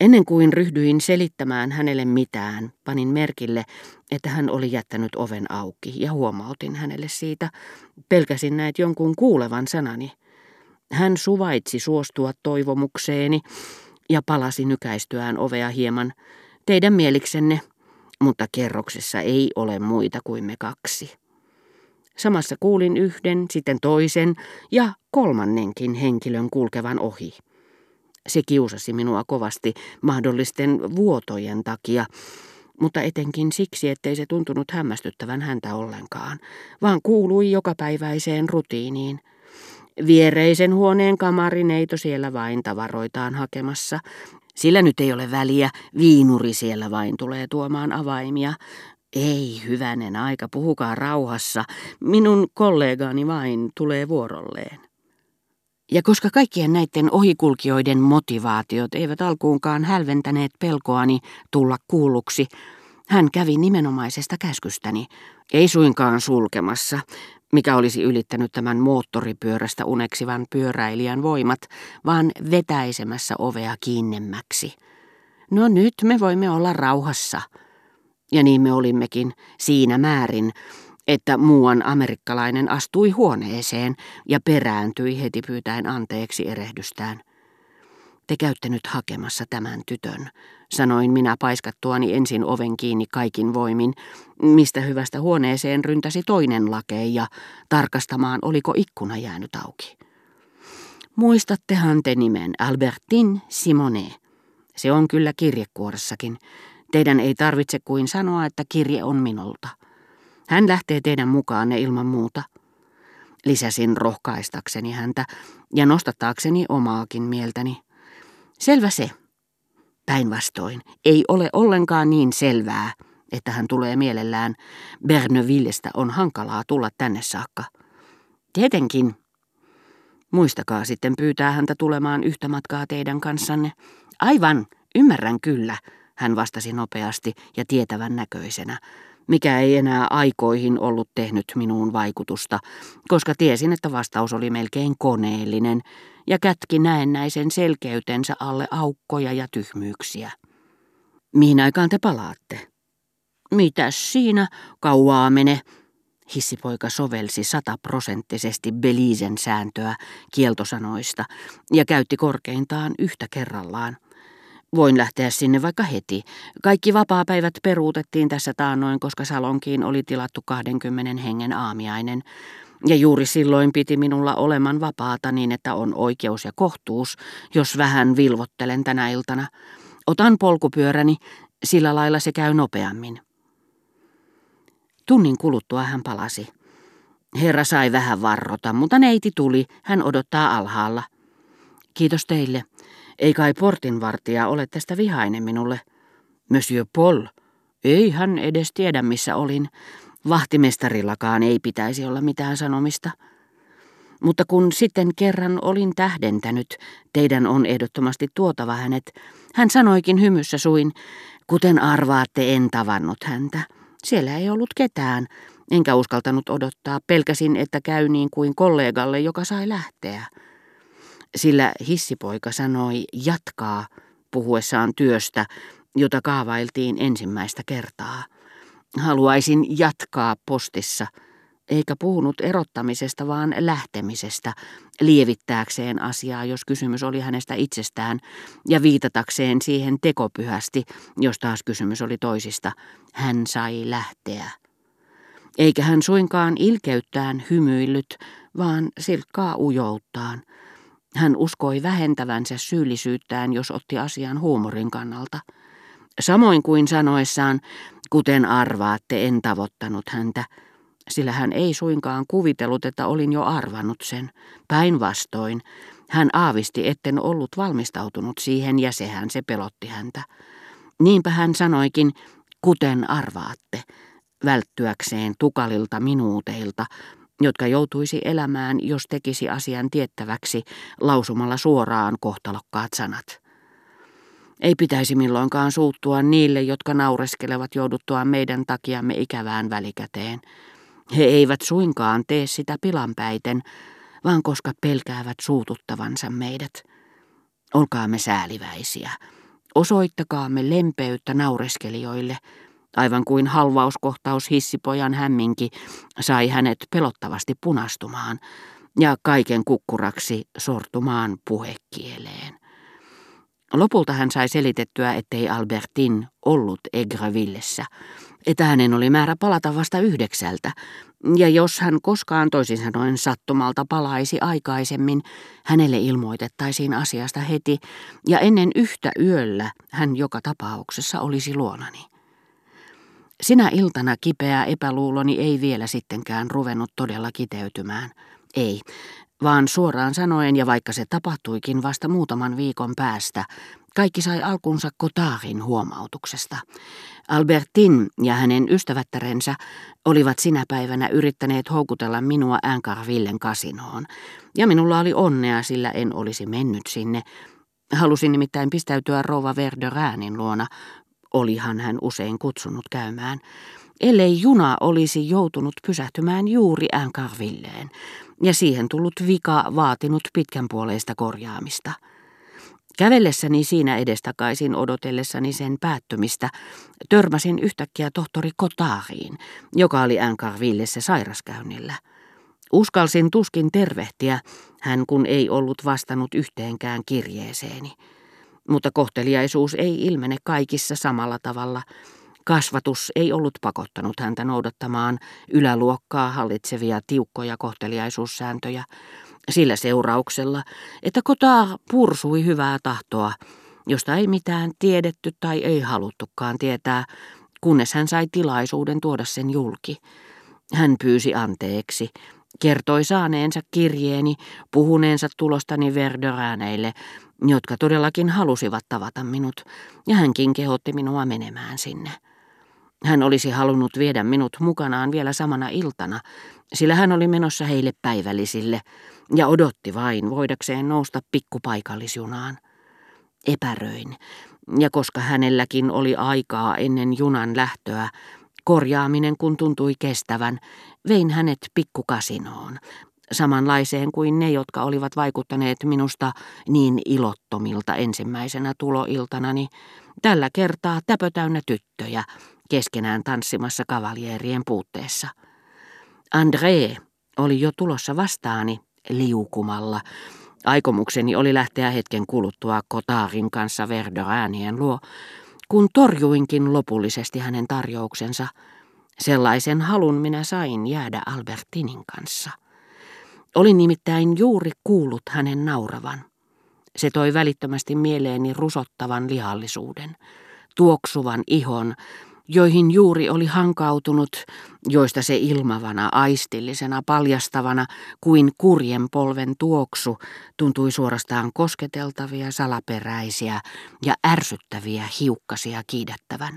Ennen kuin ryhdyin selittämään hänelle mitään, panin merkille, että hän oli jättänyt oven auki ja huomautin hänelle siitä. Pelkäsin näet jonkun kuulevan sanani. Hän suvaitsi suostua toivomukseeni ja palasi nykäistyään ovea hieman. Teidän mieliksenne, mutta kerroksessa ei ole muita kuin me kaksi. Samassa kuulin yhden, sitten toisen ja kolmannenkin henkilön kulkevan ohi. Se kiusasi minua kovasti mahdollisten vuotojen takia, mutta etenkin siksi, ettei se tuntunut hämmästyttävän häntä ollenkaan, vaan kuului jokapäiväiseen rutiiniin. Viereisen huoneen kamarineito siellä vain tavaroitaan hakemassa. Sillä nyt ei ole väliä, viinuri siellä vain tulee tuomaan avaimia. Ei, hyvänen aika, puhukaa rauhassa. Minun kollegani vain tulee vuorolleen. Ja koska kaikkien näiden ohikulkijoiden motivaatiot eivät alkuunkaan hälventäneet pelkoani tulla kuulluksi, hän kävi nimenomaisesta käskystäni, ei suinkaan sulkemassa, mikä olisi ylittänyt tämän moottoripyörästä uneksivan pyöräilijän voimat, vaan vetäisemässä ovea kiinnemmäksi. No nyt me voimme olla rauhassa. Ja niin me olimmekin siinä määrin, että muuan amerikkalainen astui huoneeseen ja perääntyi heti pyytäen anteeksi erehdystään. Te käytte nyt hakemassa tämän tytön, sanoin minä paiskattuani ensin oven kiinni kaikin voimin, mistä hyvästä huoneeseen ryntäsi toinen lakei ja tarkastamaan, oliko ikkuna jäänyt auki. Muistattehan te nimen Albertin Simone. Se on kyllä kirjekuoressakin. Teidän ei tarvitse kuin sanoa, että kirje on minulta. Hän lähtee teidän mukaanne ilman muuta. Lisäsin rohkaistakseni häntä ja nostattaakseni omaakin mieltäni. Selvä se. Päinvastoin, ei ole ollenkaan niin selvää, että hän tulee mielellään. Bernevillestä on hankalaa tulla tänne saakka. Tietenkin. Muistakaa sitten pyytää häntä tulemaan yhtä matkaa teidän kanssanne. Aivan, ymmärrän kyllä, hän vastasi nopeasti ja tietävän näköisenä mikä ei enää aikoihin ollut tehnyt minuun vaikutusta, koska tiesin, että vastaus oli melkein koneellinen ja kätki näennäisen selkeytensä alle aukkoja ja tyhmyyksiä. Mihin aikaan te palaatte? Mitäs siinä? Kauaa mene. Hissipoika sovelsi sataprosenttisesti Belisen sääntöä kieltosanoista ja käytti korkeintaan yhtä kerrallaan. Voin lähteä sinne vaikka heti. Kaikki vapaapäivät peruutettiin tässä taannoin, koska salonkiin oli tilattu 20 hengen aamiainen. Ja juuri silloin piti minulla oleman vapaata niin, että on oikeus ja kohtuus, jos vähän vilvottelen tänä iltana. Otan polkupyöräni, sillä lailla se käy nopeammin. Tunnin kuluttua hän palasi. Herra sai vähän varrota, mutta neiti tuli. Hän odottaa alhaalla. Kiitos teille. Ei kai portinvartija ole tästä vihainen minulle. Monsieur Paul, ei hän edes tiedä missä olin. Vahtimestarillakaan ei pitäisi olla mitään sanomista. Mutta kun sitten kerran olin tähdentänyt, teidän on ehdottomasti tuotava hänet, hän sanoikin hymyssä suin, kuten arvaatte en tavannut häntä. Siellä ei ollut ketään, enkä uskaltanut odottaa, pelkäsin, että käy niin kuin kollegalle, joka sai lähteä sillä hissipoika sanoi jatkaa puhuessaan työstä, jota kaavailtiin ensimmäistä kertaa. Haluaisin jatkaa postissa, eikä puhunut erottamisesta, vaan lähtemisestä, lievittääkseen asiaa, jos kysymys oli hänestä itsestään, ja viitatakseen siihen tekopyhästi, jos taas kysymys oli toisista. Hän sai lähteä. Eikä hän suinkaan ilkeyttään hymyillyt, vaan silkkaa ujouttaan – hän uskoi vähentävänsä syyllisyyttään, jos otti asian huumorin kannalta. Samoin kuin sanoessaan, kuten arvaatte, en tavoittanut häntä, sillä hän ei suinkaan kuvitellut, että olin jo arvannut sen. Päinvastoin, hän aavisti, etten ollut valmistautunut siihen ja sehän se pelotti häntä. Niinpä hän sanoikin, kuten arvaatte, välttyäkseen tukalilta minuuteilta, jotka joutuisi elämään, jos tekisi asian tiettäväksi lausumalla suoraan kohtalokkaat sanat. Ei pitäisi milloinkaan suuttua niille, jotka naureskelevat jouduttua meidän takiamme ikävään välikäteen. He eivät suinkaan tee sitä pilanpäiten, vaan koska pelkäävät suututtavansa meidät. Olkaamme sääliväisiä. Osoittakaamme lempeyttä naureskelijoille, aivan kuin halvauskohtaus hissipojan hämminki sai hänet pelottavasti punastumaan ja kaiken kukkuraksi sortumaan puhekieleen. Lopulta hän sai selitettyä, ettei Albertin ollut Egrevillessä, että hänen oli määrä palata vasta yhdeksältä, ja jos hän koskaan toisin sanoen sattumalta palaisi aikaisemmin, hänelle ilmoitettaisiin asiasta heti, ja ennen yhtä yöllä hän joka tapauksessa olisi luonani. Sinä iltana kipeä epäluuloni ei vielä sittenkään ruvennut todella kiteytymään. Ei, vaan suoraan sanoen, ja vaikka se tapahtuikin vasta muutaman viikon päästä, kaikki sai alkunsa Kotaarin huomautuksesta. Albertin ja hänen ystävättärensä olivat sinä päivänä yrittäneet houkutella minua Änkarvillen kasinoon, ja minulla oli onnea, sillä en olisi mennyt sinne. Halusin nimittäin pistäytyä rouva Verderäänin luona, olihan hän usein kutsunut käymään, ellei juna olisi joutunut pysähtymään juuri Änkarvilleen, ja siihen tullut vika vaatinut pitkänpuoleista korjaamista. Kävellessäni siinä edestakaisin odotellessani sen päättymistä, törmäsin yhtäkkiä tohtori Kotaariin, joka oli Änkarvillessä sairaskäynnillä. Uskalsin tuskin tervehtiä, hän kun ei ollut vastannut yhteenkään kirjeeseeni. Mutta kohteliaisuus ei ilmene kaikissa samalla tavalla. Kasvatus ei ollut pakottanut häntä noudattamaan yläluokkaa hallitsevia tiukkoja kohteliaisuussääntöjä, sillä seurauksella, että Kotar pursui hyvää tahtoa, josta ei mitään tiedetty tai ei haluttukaan tietää, kunnes hän sai tilaisuuden tuoda sen julki. Hän pyysi anteeksi, kertoi saaneensa kirjeeni, puhuneensa tulostani Verderäneille, jotka todellakin halusivat tavata minut, ja hänkin kehotti minua menemään sinne. Hän olisi halunnut viedä minut mukanaan vielä samana iltana, sillä hän oli menossa heille päivällisille ja odotti vain voidakseen nousta pikkupaikallisjunaan. Epäröin, ja koska hänelläkin oli aikaa ennen junan lähtöä, korjaaminen kun tuntui kestävän, vein hänet pikkukasinoon, samanlaiseen kuin ne, jotka olivat vaikuttaneet minusta niin ilottomilta ensimmäisenä tuloiltanani, tällä kertaa täpötäynnä tyttöjä, keskenään tanssimassa kavaljeerien puutteessa. André oli jo tulossa vastaani liukumalla. Aikomukseni oli lähteä hetken kuluttua Kotaarin kanssa Verderäänien luo, kun torjuinkin lopullisesti hänen tarjouksensa. Sellaisen halun minä sain jäädä Albertinin kanssa. Olin nimittäin juuri kuullut hänen nauravan. Se toi välittömästi mieleeni rusottavan lihallisuuden, tuoksuvan ihon joihin juuri oli hankautunut, joista se ilmavana, aistillisena, paljastavana kuin kurjen polven tuoksu tuntui suorastaan kosketeltavia, salaperäisiä ja ärsyttäviä hiukkasia kiidättävän.